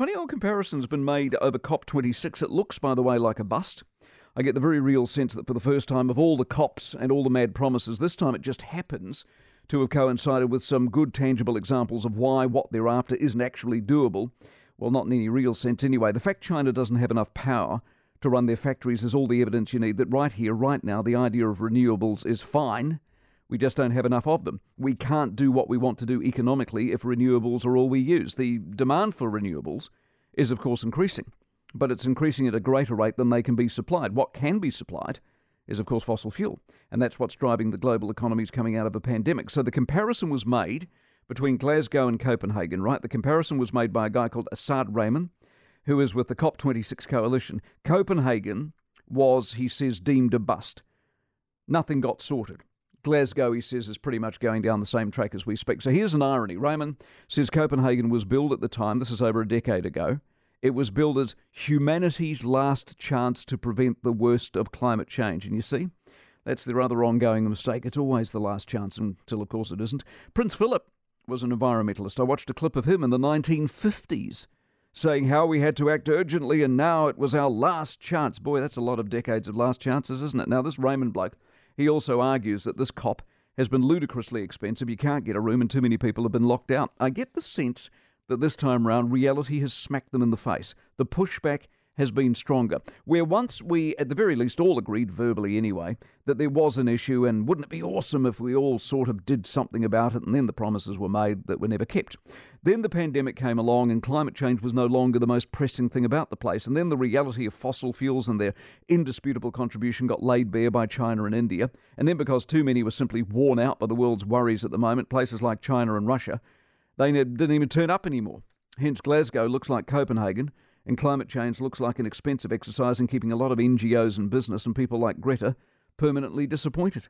funny old comparison's been made over COP26. It looks, by the way, like a bust. I get the very real sense that for the first time of all the COPs and all the mad promises, this time it just happens to have coincided with some good, tangible examples of why what they're after isn't actually doable. Well, not in any real sense anyway. The fact China doesn't have enough power to run their factories is all the evidence you need that right here, right now, the idea of renewables is fine. We just don't have enough of them. We can't do what we want to do economically if renewables are all we use. The demand for renewables is, of course, increasing but it's increasing at a greater rate than they can be supplied. What can be supplied is, of course, fossil fuel, and that's what's driving the global economies coming out of a pandemic. So the comparison was made between Glasgow and Copenhagen, right? The comparison was made by a guy called Asad Rehman, who is with the COP26 coalition. Copenhagen was, he says, deemed a bust. Nothing got sorted. Glasgow, he says, is pretty much going down the same track as we speak. So here's an irony. Rehman says Copenhagen was built at the time, this is over a decade ago, it was billed as humanity's last chance to prevent the worst of climate change. And you see, that's their other ongoing mistake. It's always the last chance until, of course, it isn't. Prince Philip was an environmentalist. I watched a clip of him in the 1950s saying how we had to act urgently and now it was our last chance. Boy, that's a lot of decades of last chances, isn't it? Now, this Rehman bloke, he also argues that this COP has been ludicrously expensive. You can't get a room and too many people have been locked out. I get the sense that this time round reality has smacked them in the face. The pushback has been stronger. Where once we, at the very least, all agreed verbally anyway, that there was an issue and wouldn't it be awesome if we all sort of did something about it, and then the promises were made that were never kept. Then the pandemic came along and climate change was no longer the most pressing thing about the place, and then the reality of fossil fuels and their indisputable contribution got laid bare by China and India, and then because too many were simply worn out by the world's worries at the moment, places like China and Russia, they didn't even turn up anymore. Hence, Glasgow looks like Copenhagen, and climate change looks like an expensive exercise in keeping a lot of NGOs and business and people like Greta permanently disappointed.